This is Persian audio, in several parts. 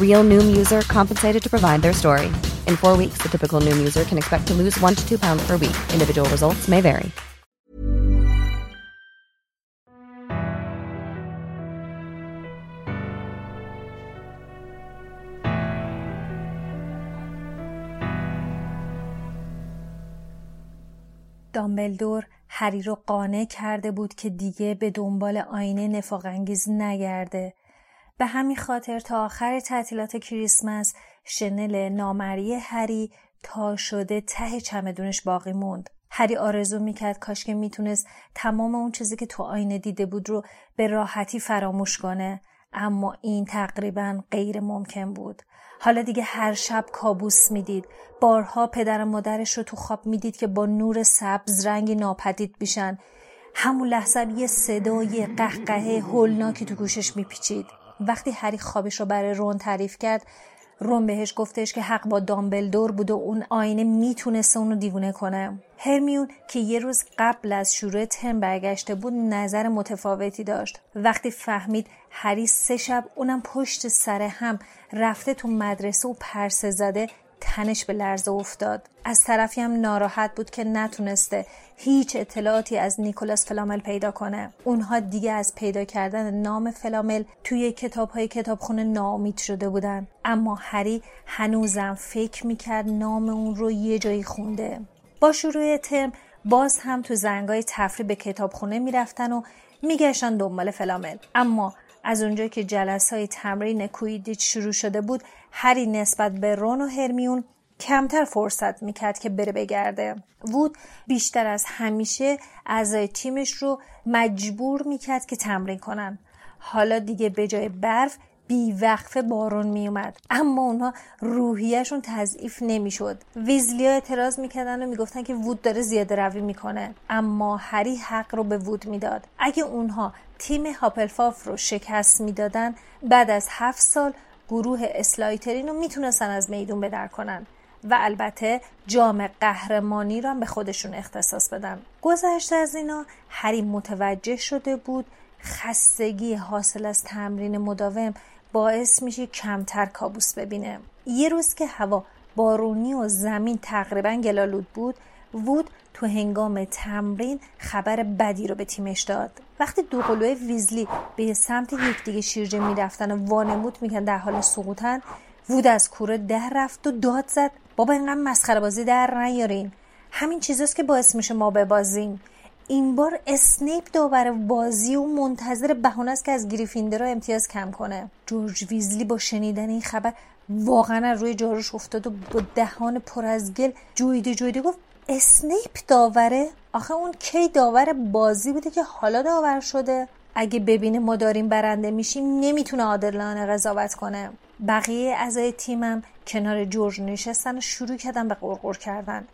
Real Noom user compensated to provide their story. In four weeks, the typical Noom user can expect to lose one to two pounds per week. Individual results may vary. دامبلدور هری رو قانع کرده بود که دیگه به دنبال آینه نفاقانگیز نگرده. به همین خاطر تا آخر تعطیلات کریسمس شنل نامری هری تا شده ته چمدونش باقی موند. هری آرزو می‌کرد کاش که می‌تونست تمام اون چیزی که تو آینه دیده بود رو به راحتی فراموش کنه اما این تقریبا غیر ممکن بود. حالا دیگه هر شب کابوس می‌دید. بارها پدر و مادرش رو تو خواب می‌دید که با نور سبز رنگی ناپدید میشن. همون لحظه یه صدای قهقهه هولناکی تو گوشش میپیچید. وقتی هری خوابش رو برای رون تعریف کرد رون بهش گفتش که حق با دامبلدور بود و اون آینه می‌تونسته اونو دیوونه کنه. هرمیون که یه روز قبل از شروع ترم برگشته بود نظر متفاوتی داشت. وقتی فهمید هری سه شب اونم پشت سر هم رفته تو مدرسه و پرسه زده تنش به لرزه افتاد. از طرفی هم ناراحت بود که نتونسته هیچ اطلاعاتی از نیکولاس فلامل پیدا کنه. اونها دیگه از پیدا کردن نام فلامل توی کتاب های کتابخونه ناامید شده بودن. اما هری هنوزم فکر می‌کرد نام اون رو یه جایی خونده. با شروع ترم باز هم تو زنگای تفریح به کتابخونه می‌رفتن و میگشتن دنبال فلامل. اما از اونجا که جلس های تمرین کویدیچ شروع شده بود هری نسبت به رون و هرمیون کمتر فرصت می‌کرد که بره بگرده. وود بیشتر از همیشه اعضای تیمش رو مجبور می‌کرد که تمرین کنن. حالا دیگه به جای برف بیوقفه بارون میومد. اما اونها روحیشون تضعیف نمی‌شد. ویزلیا اعتراض می‌کردن و می‌گفتن که وود داره زیاده روی می‌کنه. اما هری حق رو به وود می‌داد. اگه اونها تیم هاپلفاف رو شکست می‌دادن بعد از هفت سال گروه اسلایترین رو می‌تونستن از میدون بدر کنن. و البته جام قهرمانی هم به خودشون اختصاص بدن. گذشته از اینا هری متوجه شده بود خستگی حاصل از تمرین مداوم باعث میشه کمتر کابوس ببینه. یه روز که هوا بارونی و زمین تقریبا گلالود بود وود تو هنگام تمرین خبر بدی رو به تیمش داد. وقتی دو قلوه ویزلی به سمت یکدیگه شیرجه می‌رفتن و وانمود میکن در حال سقوطن وود از کوره ده رفت و داد زد بابا اینقدر مسخره بازی در نیارین. همین چیزاست که باعث میشه ما ببازیم. این بار اسنیپ داور بازی و منتظر بهونه است که از گریفیندر رو امتیاز کم کنه. جورج ویزلی با شنیدن این خبر واقعا روی جاروش افتاد و با دهان پر از گل جویده جویده گفت اسنیپ داوره؟ آخه اون کی داور بازی بوده که حالا داور شده؟ اگه ببینه ما داریم برنده میشیم نمی‌تونه عادلانه قضاوت کنه. بقیه اعضای تیمم کنار جورج نشستن و شروع کردن به قرقر کردن.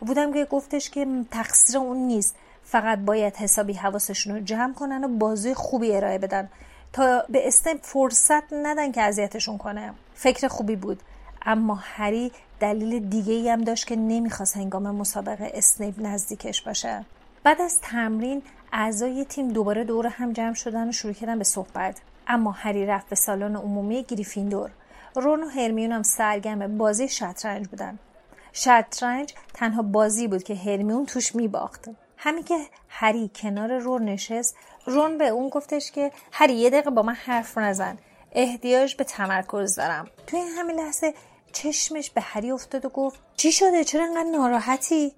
بودم که گفتش که تقصیر اون نیست. فقط باید حسابی حواسشون رو جمع کنن و بازی خوبی ارائه بدن. تا به اسنیپ فرصت ندن که اذیتشون کنه. فکر خوبی بود. اما هری دلیل دیگه ای هم داشت که نمی‌خواست هنگام مسابقه اسنیپ نزدیکش باشه. بعد از تمرین اعضای تیم دوباره دور هم جمع شدن و شروع کردن به صحبت. اما هری رفت به سالن عمومی گریفیندور. رون و هرمیون هم سرگرم بازی شطرنج بودن. شطرنج تنها بازی بود که هرمیون توش میباخت. همین که هری کنار رون نشست رون به اون گفتش که هری یه دقیقه با من حرف نزن. احتیاج به تمرکز دارم. توی همین لحظه چشمش به هری افتاد و گفت چی شده؟ چرا انقدر ناراحتی؟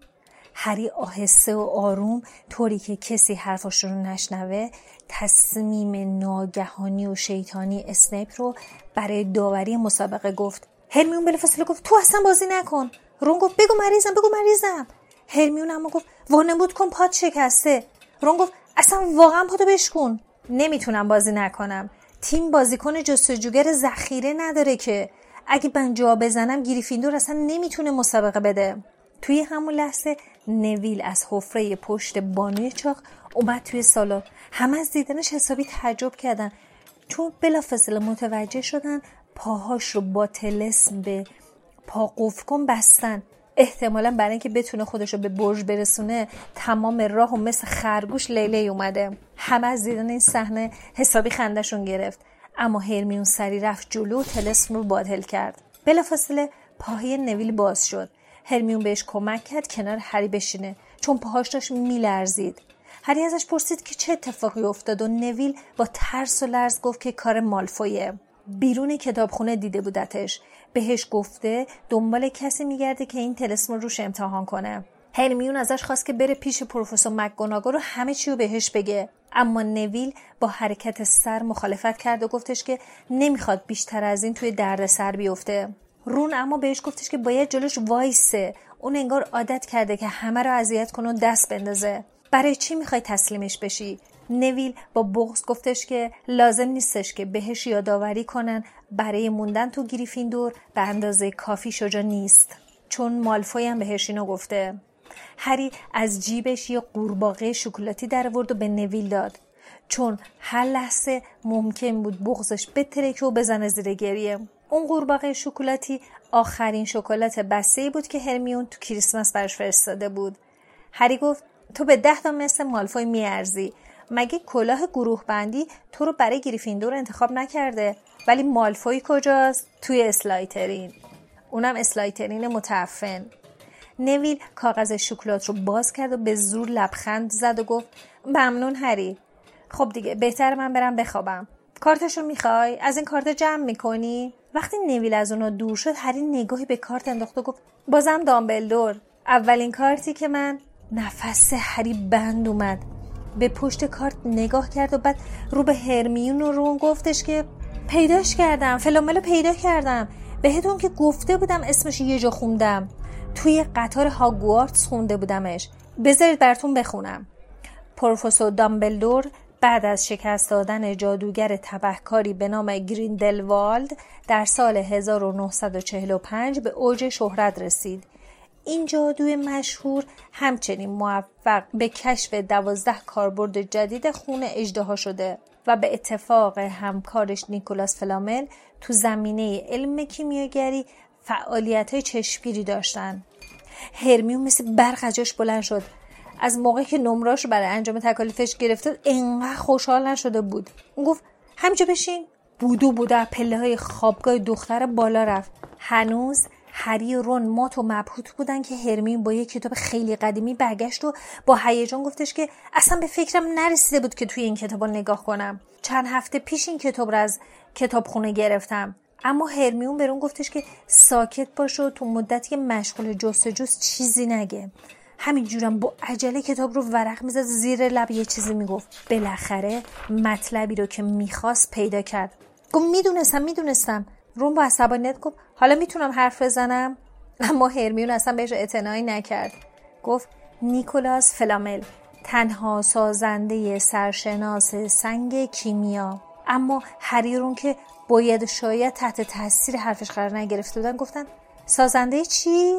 هری آهسته و آروم طوری که کسی حرفاش رو نشنوه تصمیم ناگهانی و شیطانی اسنیپ رو برای داوری مسابقه گفت. هرمیون بلافاصله گفت تو اصلا بازی نکن. رون گفت بگو مریضم بگو مریضم. هرمیون اما گفت وانمود کن پاد شکسته. رون گفت اصلا واقعا پادو بشکن. نمی‌تونم بازی نکنم. تیم بازیکن جستجوگر ذخیره نداره که. اگه من جا بزنم گریفیندور اصلا نمی‌تونه مسابقه بده. توی همون لحظه نویل از حفره پشت بانوی چاق اومد توی سالن. همه از دیدنش حسابی تعجب کردن. چون بلافاصله متوجه شدن پاهاش رو با تلسم به پا قفل بستن. احتمالا برای اینکه بتونه خودش رو به برج برسونه تمام راه و مثل خرگوش لیله اومده. همه از دیدن این صحنه حسابی خندشون گرفت. اما هرمیون سری رفت جلو و تلسم رو باطل کرد. بلافاصله پاهای نویل باز شد. هرمیون بهش کمک کرد کنار هری بشینه. چون پاهاش داشت میلرزید. هری ازش پرسید که چه اتفاقی افتاد و نویل با ترس و لرز گفت که کار مالفویه. بیرون کتابخونه دیده بودتش. بهش گفته دنبال کسی میگرده که این تلسم رو روش امتحان کنه. هرمیون ازش خواست که بره پیش پروفسور مکگوناگو رو همه چی رو بهش بگه. اما نویل با حرکت سر مخالفت کرد و گفتش که نمی‌خواد بیشتر از این توی درد سر بیفته. رون اما بهش گفتش که باید جلوش وایسه. اون انگار عادت کرده که همه رو اذیت کنه و دست بندازه. برای چی می‌خوای تسلیمش بشی؟ نویل با بغز گفتش که لازم نیستش که بهش یادآوری کنن برای موندن تو گریفیندور به اندازه کافی شجا نیست. چون مالفوی هم بهش اینو گفته. هری از جیبش یه قورباغه شکلاتی در و به نویل داد. چون هر لحظه ممکن بود بغزش بترکه و بزنه زیر گریه. اون قورباغه شکلاتی آخرین شکلات بسته بود که هرمیون تو کریسمس برش فرستاده بود. هری گفت تو به ده تا مثل مالفوی میارزی. مگه کلاه گروه بندی تو رو برای گریفیندور انتخاب نکرده؟ ولی مالفوی کجاست؟ توی اسلایترین. اونم اسلایترین متعفن. نویل کاغذ شکلات رو باز کرد و به زور لبخند زد و گفت ممنون هری. خب دیگه بهتر من برم بخوابم. کارتشو می‌خوای؟ از این کارت جمع می‌کنی؟ وقتی نویل از اونا دور شد هری نگاهی به کارت انداخت و گفت بازم دامبلدور. اولین کارتی که من نفس هری بند اومد. به پشت کارت نگاه کرد و بعد رو به هرمیون و رون گفتش که پیداش کردم فلاملو پیدا کردم. بهتون که گفته بودم اسمش یه جا خوندم. توی قطار هاگوارتس خونده بودمش. بذارید براتون بخونم. پروفسور دامبلدور بعد از شکست دادن جادوگر تبهکاری به نام گریندلوالد در سال 1945 به اوج شهرت رسید. این جادوی مشهور همچنین موفق به کشف دوازده کاربرد جدید خون اجدها شده و به اتفاق همکارش نیکولاس فلامل تو زمینه علم کیمیاگری فعالیت چشمگیری داشتن. هرمیون مثل برق جاش بلند شد. از موقعی که نمراش برای انجام تکالیفش گرفته انقدر خوشحال نشده بود. اون گفت همینجا بشین. بودو بوده پله های خوابگاه دختر بالا رفت. هنوز هری و رون مات و مبهوت بودن که هرمین با یه کتاب خیلی قدیمی برگشت و با هیجان گفتش که اصلا به فکرم نرسیده بود که توی این کتاب نگاه کنم. چند هفته پیش این کتاب رو از کتابخونه گرفتم. اما هرمیون برون گفتش که ساکت باش و تو مدتی که مشغول جستجوست چیزی نگه. همینجورم با عجله کتاب رو ورق می‌زد زیر لب یه چیزی می‌گفت. بالاخره مطلبی رو که می‌خواست پیدا کرد. گفت می‌دونستم می‌دونستم. روم با عصبانیت گفت حالا می‌تونم حرف بزنم اما هرمیون اصلا بهش اعتنایی نکرد گفت نیکولاس فلامل تنها سازنده سرشناس سنگ کیمیا اما هریرون که باید شاید تحت تاثیر حرفش قرار نگرفته بودن گفتن سازنده چی؟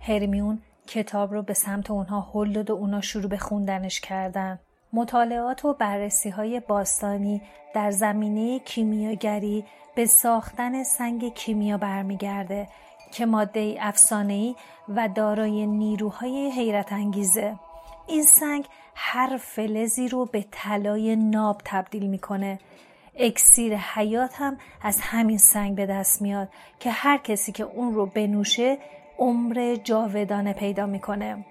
هرمیون کتاب رو به سمت اونها هل داد و اونا شروع به خوندنش کردن. مطالعات و بررسی های باستانی در زمینه کیمیاگری به ساختن سنگ کیمیا برمیگرده که ماده افسانه‌ای و دارای نیروهای حیرت انگیزه. این سنگ هر فلزی رو به طلای ناب تبدیل می‌کنه اکسیر حیات هم از همین سنگ به دست میاد که هر کسی که اون رو بنوشه عمر جاودانه پیدا می‌کنه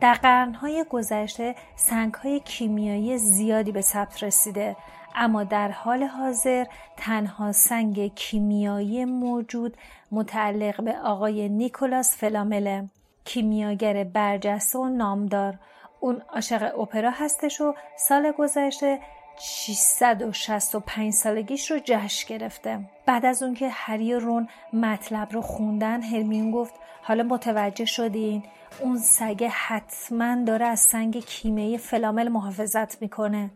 در قرنهای گذشته سنگهای کیمیایی زیادی به ثبت رسیده اما در حال حاضر تنها سنگ کیمیایی موجود متعلق به آقای نیکولاس فلامله. کیمیاگر برجسته و نامدار. اون عاشق اپرا هستش و سال گذشته 665 سالگیش رو جشن گرفته. بعد از اون که هری و رون مطلب رو خوندن هرمیون گفت حالا متوجه شدین؟ اون سگه حتما داره از سنگ کیمیایی فلامل محافظت می‌کنه.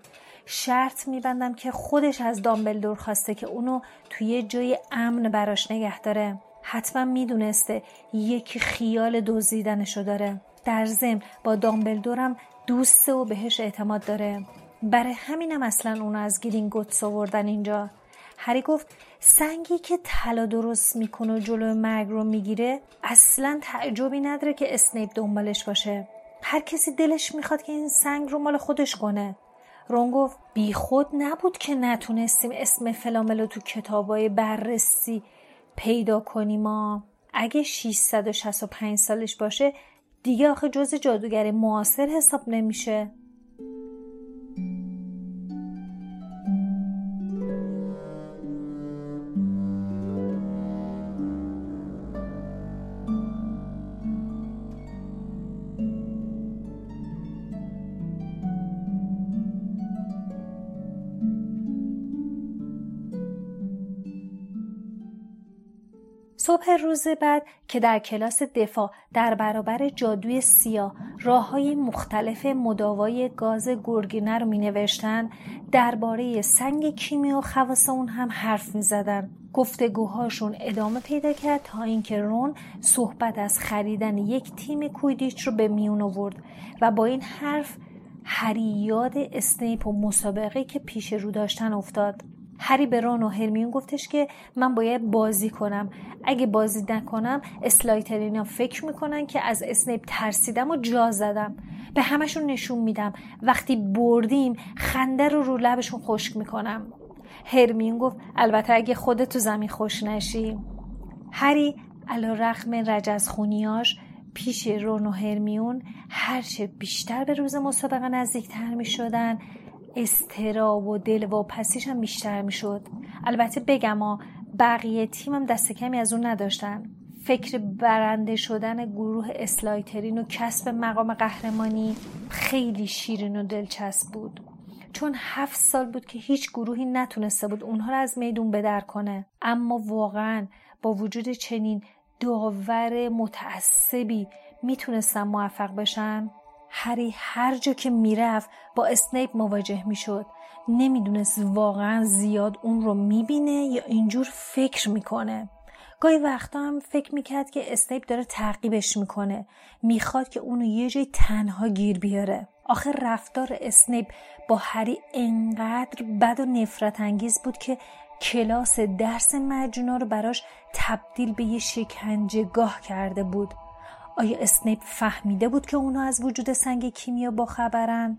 شرط میبندم که خودش از دامبلدور خواسته که اونو توی جای امن براش نگه داره. حتما می‌دونسته یکی خیال دزدیدنشو داره. در ضمن با دامبلدورم دوسته و بهش اعتماد داره. برای همینم اصلا اونو از گیرینگوتس آوردن اینجا. هری گفت سنگی که طلا درست می‌کنه و جلو مرگ رو می‌گیره اصلا تعجبی نداره که اسنیپ دنبالش باشه. هر کسی دلش می‌خواد که این سنگ رو مال خودش کنه. رون گفت خود نبود که نتونستیم اسم فلاملو تو کتابای بررسی پیدا کنیم ما اگه 665 سالش باشه دیگه آخه جز جادوگر معاصر حساب نمیشه. صبح روز بعد که در کلاس دفاع در برابر جادوی سیاه راه های مختلف مداوای گاز گرگینه رو می نوشتن درباره سنگ کیمی و خواص اون هم حرف می زدن. گفتگوهاشون ادامه پیدا کرد تا اینکه رون صحبت از خریدن یک تیم کویدیچ رو به میون آورد و با این حرف هری یاد اسنیپ و مسابقه که پیش رو داشتن افتاد هری به رون و هرمیون گفتش که من باید بازی کنم. اگه بازی نکنم اسلایترینا فکر می‌کنن که از اسنیپ ترسیدم و جا زدم. به همشون نشون میدم. وقتی بردیم خنده رو رو لبشون خشک می‌کنم. هرمیون گفت البته اگه خودت تو زمین خوش نشی. هری علا رقم رجز خونیاش پیش رون و هرمیون هرچه بیشتر به روز مسابقه نزدیکتر می شدن استراب و دل و پسیش هم بیشتر می‌شد. البته بگم ها بقیه تیمم دست کمی از اون نداشتن. فکر برنده شدن گروه اسلایترین و کسب مقام قهرمانی خیلی شیرین و دلچسب بود. چون هفت سال بود که هیچ گروهی نتونسته بود اونها رو از میدون بدر کنه. اما واقعا با وجود چنین داور متعصبی می‌تونستن موفق بشن؟ هری هر جا که می‌رفت با اسنیپ مواجه می‌شد. نمی‌دونست واقعا زیاد اون رو می‌بینه یا اینجور فکر می‌کنه. گاهی وقتا هم فکر می‌کرد که اسنیپ داره تعقیبش می‌کنه. می‌خواد که اونو یه جای تنها گیر بیاره. آخه رفتار اسنیپ با هری انقدر بد و نفرت انگیز بود که کلاس درس معجونا رو براش تبدیل به یه شکنجهگاه کرده بود. آیا اسنیپ فهمیده بود که اونا از وجود سنگ کیمیا با خبرن؟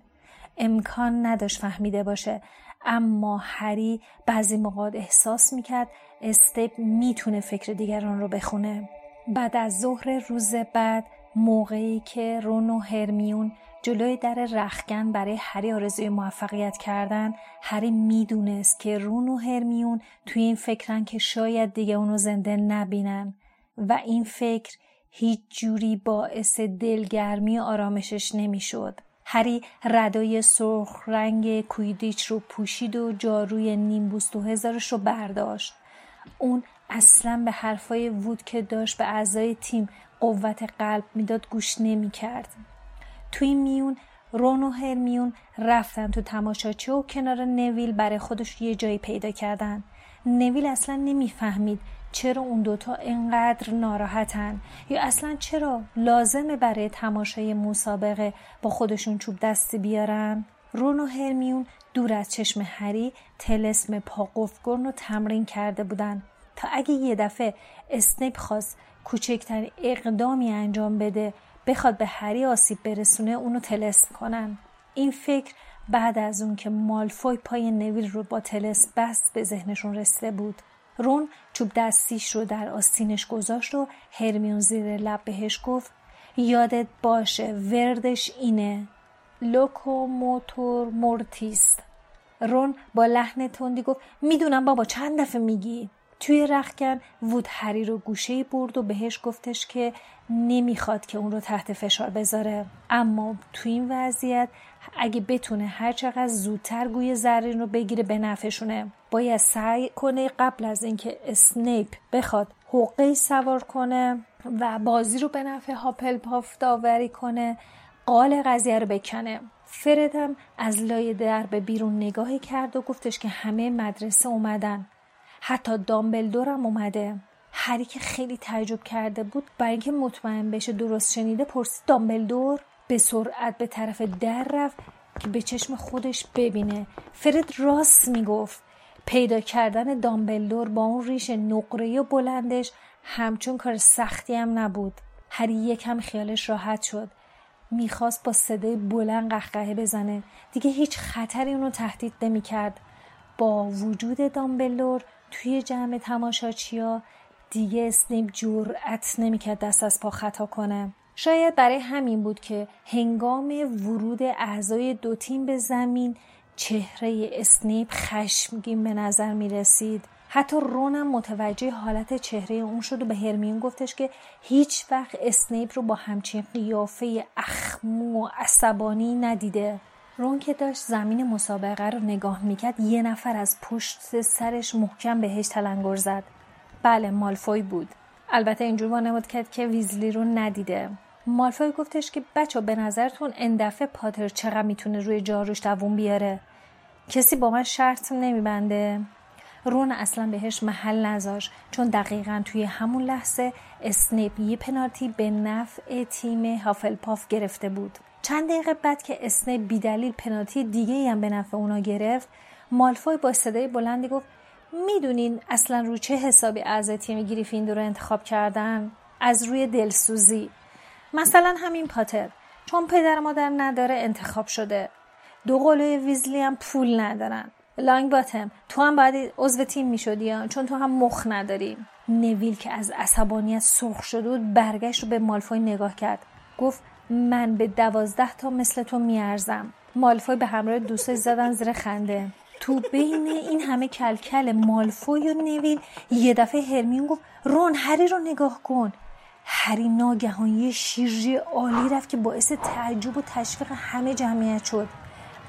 امکان نداشت فهمیده باشه. اما هری بعضی موقع احساس می‌کرد استیپ می‌تونه فکر دیگران رو بخونه. بعد از ظهر روز بعد موقعی که رون و هرمیون جلوی در رخگن برای هری آرزوی موفقیت کردن هری می‌دونست که رون و هرمیون توی این فکرن که شاید دیگه اونو زنده نبینن. و این فکر هیچ جوری باعث دلگرمی آرامشش نمی‌شد. هری ردای سرخ رنگ کویدیچ رو پوشید و جاروی نیمبوست و هزارش رو برداشت. اون اصلا به حرفای وود که داشت به اعضای تیم قوت قلب می‌داد گوش نمی‌کرد. توی میون رون و هرمیون رفتن تو تماشاچی و کنار نویل برای خودش یه جایی پیدا کردن. نویل اصلا نمی‌فهمید چرا اون دوتا انقدر ناراحتن؟ یا اصلا چرا لازمه برای تماشای مسابقه با خودشون چوب دستی بیارن؟ رون و هرمیون دور از چشم هری تلسم پا رو تمرین کرده بودن تا اگه یه دفعه اسنیپ خواست کوچکترین اقدامی انجام بده بخواد به هری آسیب برسونه اونو تلسم کنن. این فکر بعد از اون که مالفوی پای نویل رو با طلسم بست به ذهنشون رسیده بود. رون چوب دستیش رو در آستینش گذاشت و هرمیون زیر لب بهش گفت یادت باشه وردش اینه. Locomotor Mortis. رون با لحن تندی گفت می‌دونم بابا چند دفعه میگی؟ توی رخکن وود هری رو گوشه برد و بهش گفتش که نمی‌خواد که اون رو تحت فشار بذاره. اما تو این وضعیت اگه بتونه هر چقدر زودتر گوی زرین رو بگیره به نفعشونه. باید سعی کنه قبل از اینکه اسنیپ بخواد حقه سوار کنه و بازی رو به نفع هاپلپاف داوری کنه قال قضیه رو بکنه. فرد هم از لای در به بیرون نگاهی کرد و گفتش که همه مدرسه اومدن. حتی دامبلدورم اومده. هری که خیلی تعجب کرده بود برای اینکه مطمئن بشه درست شنیده پرسید دامبلدور به سرعت به طرف در رفت که به چشم خودش ببینه. فرد راست می‌گفت. پیدا کردن دامبلدور با اون ریش نقره و بلندش همچون کار سختی هم نبود. هری یکم خیالش راحت شد. می‌خواست با صدای بلند قهقهه بزنه. دیگه هیچ خطری اونو تهدید نمی‌کرد. با وجود دامبلور توی جمع تماشاچیا دیگه اسنیپ جرأت نمی‌کرد دست از پا خطا کنه شاید برای همین بود که هنگام ورود اعضای دو تیم به زمین چهره اسنیپ خشمگین به نظر می رسید. حتی رونم متوجه حالت چهره اون شد و به هرمیون گفتش که هیچ وقت اسنیپ رو با همچین قیافه اخمو و عصبانی ندیده. رون که داشت زمین مسابقه رو نگاه می‌کرد یه نفر از پشت سرش محکم بهش تلنگر زد. بله مالفوی بود. البته اینجور وانمود کرد که ویزلی رو ندیده. مالفوی گفتش که بچه به نظرتون اندفعه پاتر چقدر می‌تونه روی جاروش دووم بیاره کسی با من شرط نمیبنده رون اصلا بهش محل نذاش چون دقیقا توی همون لحظه اسنیپ یه پنالتی به نفع تیم هافلپاف گرفته بود چند دقیقه بعد که اسنیپ بیدلیل پنالتی دیگه هم به نفع اونا گرفت مالفوی با صدای بلندی گفت می‌دونین اصلا رو چه حسابی از تیم گریفیندور رو انتخاب کردن؟ از روی دلسوزی. مثلا همین پاتر چون پدر مادر نداره انتخاب شده. دو قلوی ویزلی هم پول ندارن. لانگ باتم تو هم باید عضو تیم می‌شدی چون تو هم مخ نداری. نویل که از عصبانیت سرخ شده بود برگشت رو به مالفوی نگاه کرد. گفت من به دوازده تا مثل تو میارزم. مالفوی به همراه دوستای زدن زیر خنده. تو بین این همه کلکل مالفوی و نویل یه دفعه هرمیون گفت رون هری رو نگاه کن. هری ناگهان یه شیرجی عالی رفت که باعث تعجب و تشویق همه جمعیت شد.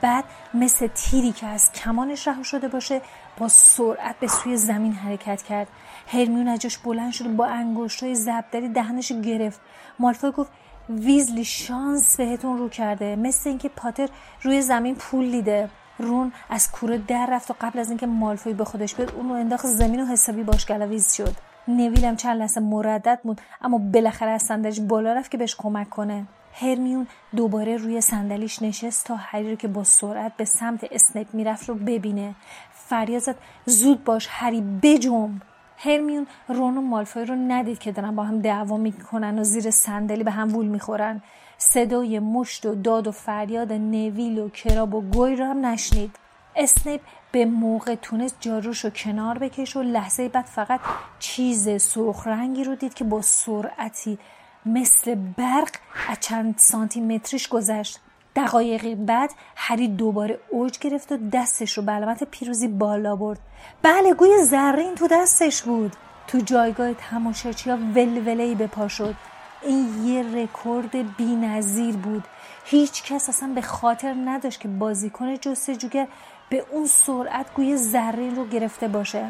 بعد مثل تیری که از کمانش رها شده باشه با سرعت به سوی زمین حرکت کرد. هرمیون اجاش بلند شد با انگشتای زبدری دهنش گرفت. مالفوی گفت ویزلی شانس بهتون رو کرده. مثل اینکه پاتر روی زمین پول دیده. رون از کوره در رفت و قبل از اینکه مالفوی به خودش بیاد اون رو انداخت زمین و حسابی باش گلاویز شد. نویلم چند لحظه مردد بود اما بالاخره از صندلیش بالا رفت که بهش کمک کنه. هرمیون دوباره روی صندلیش نشست تا هری رو که با سرعت به سمت اسنیپ می‌رفت رو ببینه. فریاد زود باش هری بجنب. هرمیون رون و مالفوی رو ندید که دارن با هم دعوا می‌کنن و زیر صندلی به هم وول می‌خورن. صدای مشت و داد و فریاد نویل و کراب و گوی رو هم نشنید. اسنیپ به موقع تونست جاروش رو کنار بکش و لحظه بعد فقط چیز سرخ رنگی رو دید که با سرعتی مثل برق از چند سانتی متریش گذشت. دقایقی بعد هری دوباره اوج گرفت و دستش رو به علامت پیروزی بالا برد. بله گوی زرین تو دستش بود. تو جایگاه تماشاچی ها ولولهی به پا شد. این یه رکورد بینظیر بود. هیچ کس اصلا به خاطر نداشت که بازیکن جستجوگر به اون سرعت گوی زرین رو گرفته باشه.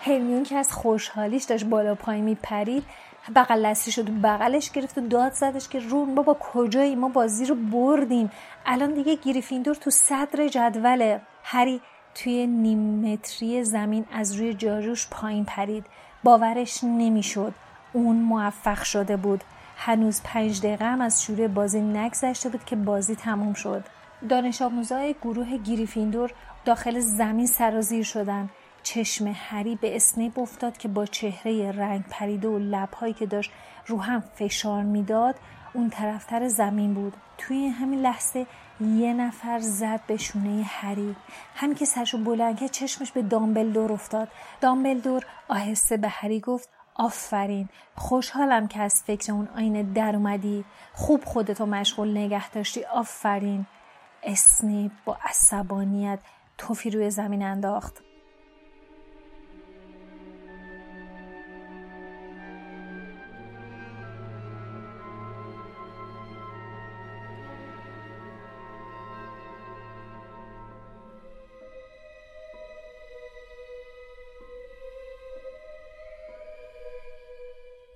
هرمیون که از خوشحالیش داشت بالا پای میپرید بغل لسی شد بغلش گرفت و داد زدش که رون بابا کجایی؟ ما بازی رو بردیم. الان دیگه گریفیندور تو صدر جدوله هری توی نیم متری زمین از روی جاروش پایین پرید. باورش نمی‌شد اون موفق شده بود. هنوز پنج دقیقه هم از شروع بازی نگذشته بود که بازی تموم شد. دانش آموزای گروه گریفیندور داخل زمین سرازیر شدن. چشم هری به اسنیپ افتاد که با چهره رنگ پریده و لبهایی که داشت رو هم فشار می‌داد اون طرفتر زمین بود. توی همین لحظه یه نفر زد به شونه هری. همین که سرشو بلند که چشمش به دامبلدور افتاد. دامبلدور آهسته به هری گفت آفرین خوشحالم که از فکر اون آینه در اومدی. خوب خودتو مشغول نگه داشتی. آفرین. اسنیپ با عصبانیت توفی روی زمین انداخت.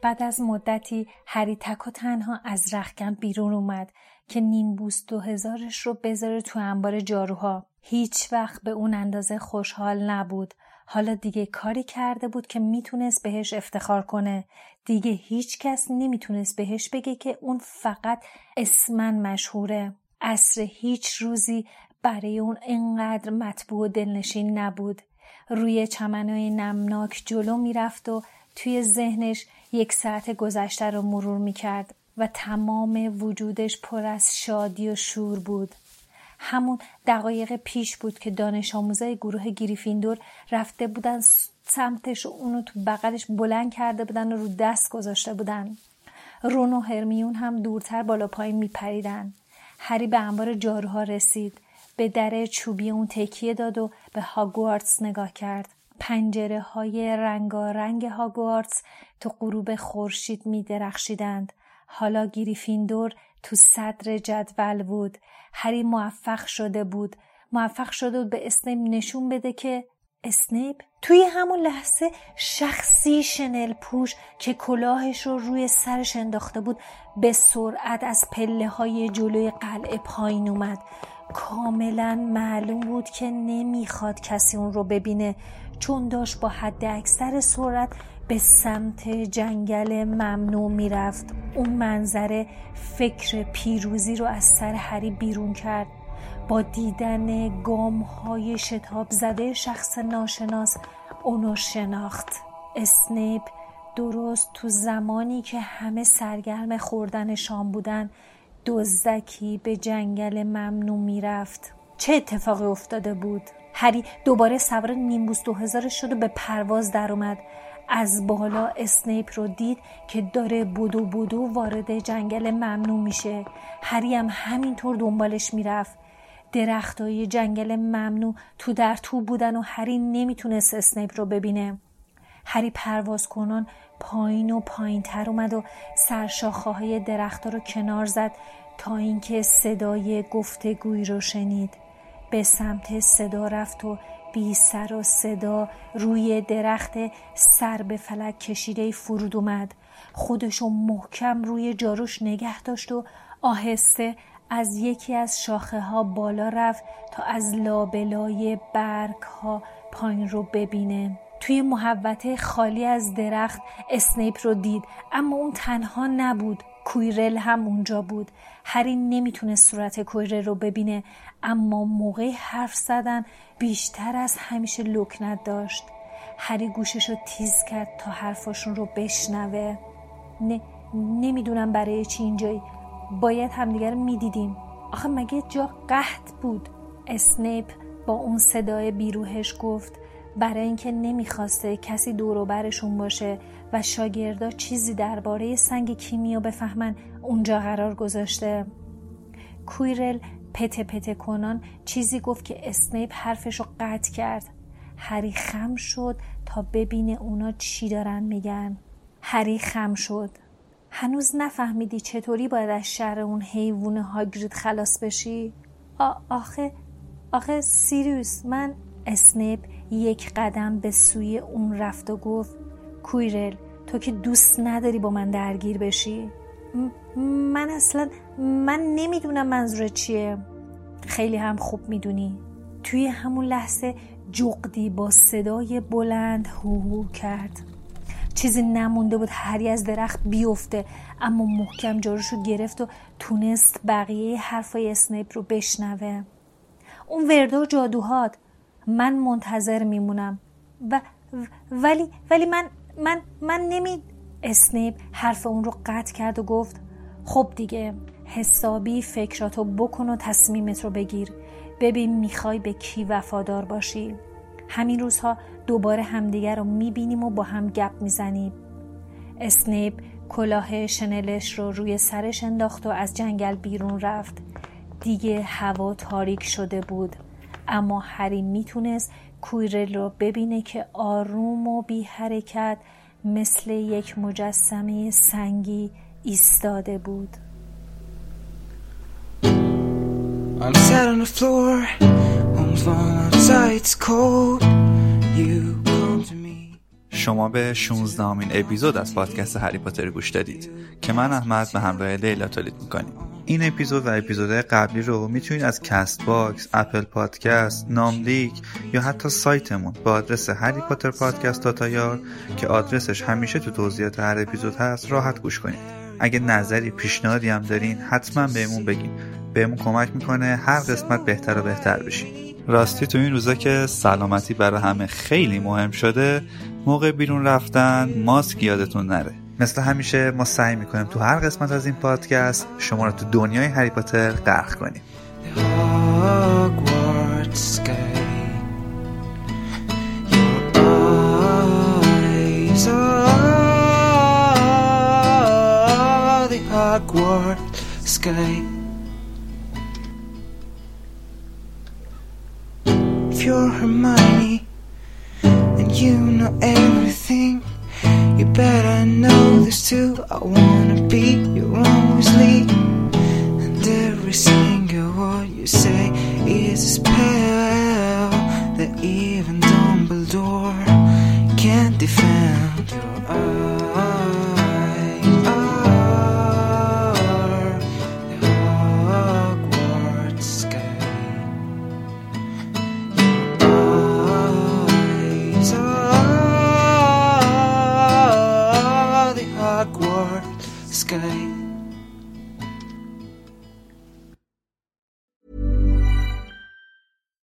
بعد از مدتی هری تک و تنها از رخکن بیرون اومد که نیمبوس دو هزارش رو بذاره تو انبار جاروها. هیچ وقت به اون اندازه خوشحال نبود. حالا دیگه کاری کرده بود که می‌تونست بهش افتخار کنه. دیگه هیچ کس نمی‌تونست بهش بگه که اون فقط اسمن مشهوره. عصر هیچ روزی برای اون انقدر مطبوع و دلنشین نبود. روی چمنهای نمناک جلو می‌رفت و توی ذهنش یک ساعت گذشته رو مرور می کرد و تمام وجودش پر از شادی و شور بود. همون دقایق پیش بود که دانش آموزای گروه گریفیندور رفته بودن سمتش و اونو تو بغلش بلند کرده بودن و رو دست گذاشته بودن. رون و هرمیون هم دورتر بالا پایین می پریدن. هری به انبار جاروها رسید. به در چوبی اون تکیه داد و به هاگوارتس نگاه کرد. پنجره های رنگارنگ هاگوارتس تو غروب خورشید می درخشیدند. حالا گریفیندور تو صدر جدول بود. هری موفق شده بود. موفق شده بود به اسنیپ نشون بده که اسنیپ توی همون لحظه شخصی شنل پوش که کلاهش رو روی سرش انداخته بود به سرعت از پله های جلوی قلعه پایین اومد کاملا معلوم بود که نمی‌خواد کسی اون رو ببینه چون داشت با حد اکثر سرعت به سمت جنگل ممنوع می‌رفت. اون منظره فکر پیروزی رو از سر هری بیرون کرد. با دیدن گام های شتاب زده شخص ناشناس اونو شناخت. اسنیپ درست تو زمانی که همه سرگرم خوردن شام بودن دزدکی به جنگل ممنوع می‌رفت. چه اتفاقی افتاده بود؟ هری دوباره سوار نیمبوس دو هزار شد و به پرواز در اومد. از بالا اسنیپ رو دید که داره بودو بودو وارد جنگل ممنوع میشه. هری هم همینطور دنبالش می‌رفت. درختای جنگل ممنوع تو در تو بودن و هری نمی‌تونست اسنیپ رو ببینه. هری پرواز کنان پایین و پایین تر اومد و سرشاخه های درختها رو کنار زد تا اینکه صدای گفتگویی رو شنید. به سمت صدا رفت و بی سر و صدا روی درخت سر به فلک کشیده فرود اومد. خودشو محکم روی جاروش نگه داشت و آهسته از یکی از شاخه ها بالا رفت تا از لابلای برگ ها پایین رو ببینه. توی محوطه خالی از درخت اسنیپ رو دید اما اون تنها نبود. کویرل هم اونجا بود. هری نمی‌تونه صورت کویرل رو ببینه اما موقع حرف زدن بیشتر از همیشه لکنت داشت. هری گوشش رو تیز کرد تا حرفاشون رو بشنوه. نه نمی‌دونم برای چی اینجایی. باید همدیگر می‌دیدیم. آخه مگه جا قحط بود؟ اسنیپ با اون صدای بیروهش گفت برای اینکه نمی‌خواسته کسی دور برشون باشه و شاگردا چیزی درباره سنگ کیمیا بفهمن اونجا قرار گذاشته. کویرل پته پته کنان چیزی گفت که اسنیپ حرفش رو قطع کرد. هری خم شد تا ببینه اونا چی دارن میگن. هری خم شد. هنوز نفهمیدی چطوری باید از شهر اون حیوون هاگرید خلاص بشی؟ آخه آخه سیریوس من اسنیپ یک قدم به سوی اون رفت و گفت کویرل تو که دوست نداری با من درگیر بشی؟ من اصلا من نمی‌دونم منظور چیه. خیلی هم خوب می‌دونی. توی همون لحظه جغدی با صدای بلند هو کرد. چیزی نمونده بود هری از درخت بیفته اما محکم جاروشو گرفت و تونست بقیه حرفای اسنیپ رو بشنوه. اون ورده و جادوهات. من منتظر میمونم. و ولی ولی من من من نمی اسنیپ حرف اون رو قطع کرد و گفت خب دیگه حسابی فکراتو بکن و تصمیمت رو بگیر. ببین می‌خوای به کی وفادار باشی. همین روزها دوباره همدیگر رو می‌بینیم و با هم گپ می‌زنیم. اسنیپ کلاه شنلش رو روی سرش انداخت و از جنگل بیرون رفت. دیگه هوا تاریک شده بود. اما هری می‌تونست کویرل رو ببینه که آروم و بی حرکت مثل یک مجسمه سنگی ایستاده بود I'm sat on the floor, home's warm outside, it's cold. You come to me. شما به 16 امین اپیزود از پادکست هری پاتر گوش دادید که من احمد به همراه لیلا تولید می‌کنیم این اپیزود و اپیزودهای قبلی رو می‌تونید از Castbox، Apple Podcast، ناملیک یا حتی سایتمون با آدرس Harry Potter Podcast dot ir که آدرسش همیشه تو توضیحات هر اپیزود هست راحت گوش کنید. اگه نظری پیشنهادی هم دارین حتما بهمون بگین. بهمون کمک می‌کنه هر قسمت بهتر و بهتر بشیم. راستی تو این روزا که سلامتی برای همه خیلی مهم شده موقع بیرون رفتن ماسک یادتون نره مثل همیشه ما سعی می‌کنیم تو هر قسمت از این پادکست شما رو تو دنیای هری پاتر غرق کنیم. If you're Hermione and you know everything. You better know this too. I wanna be your only. And every single word you say is a spell that even Dumbledore can't defend. Your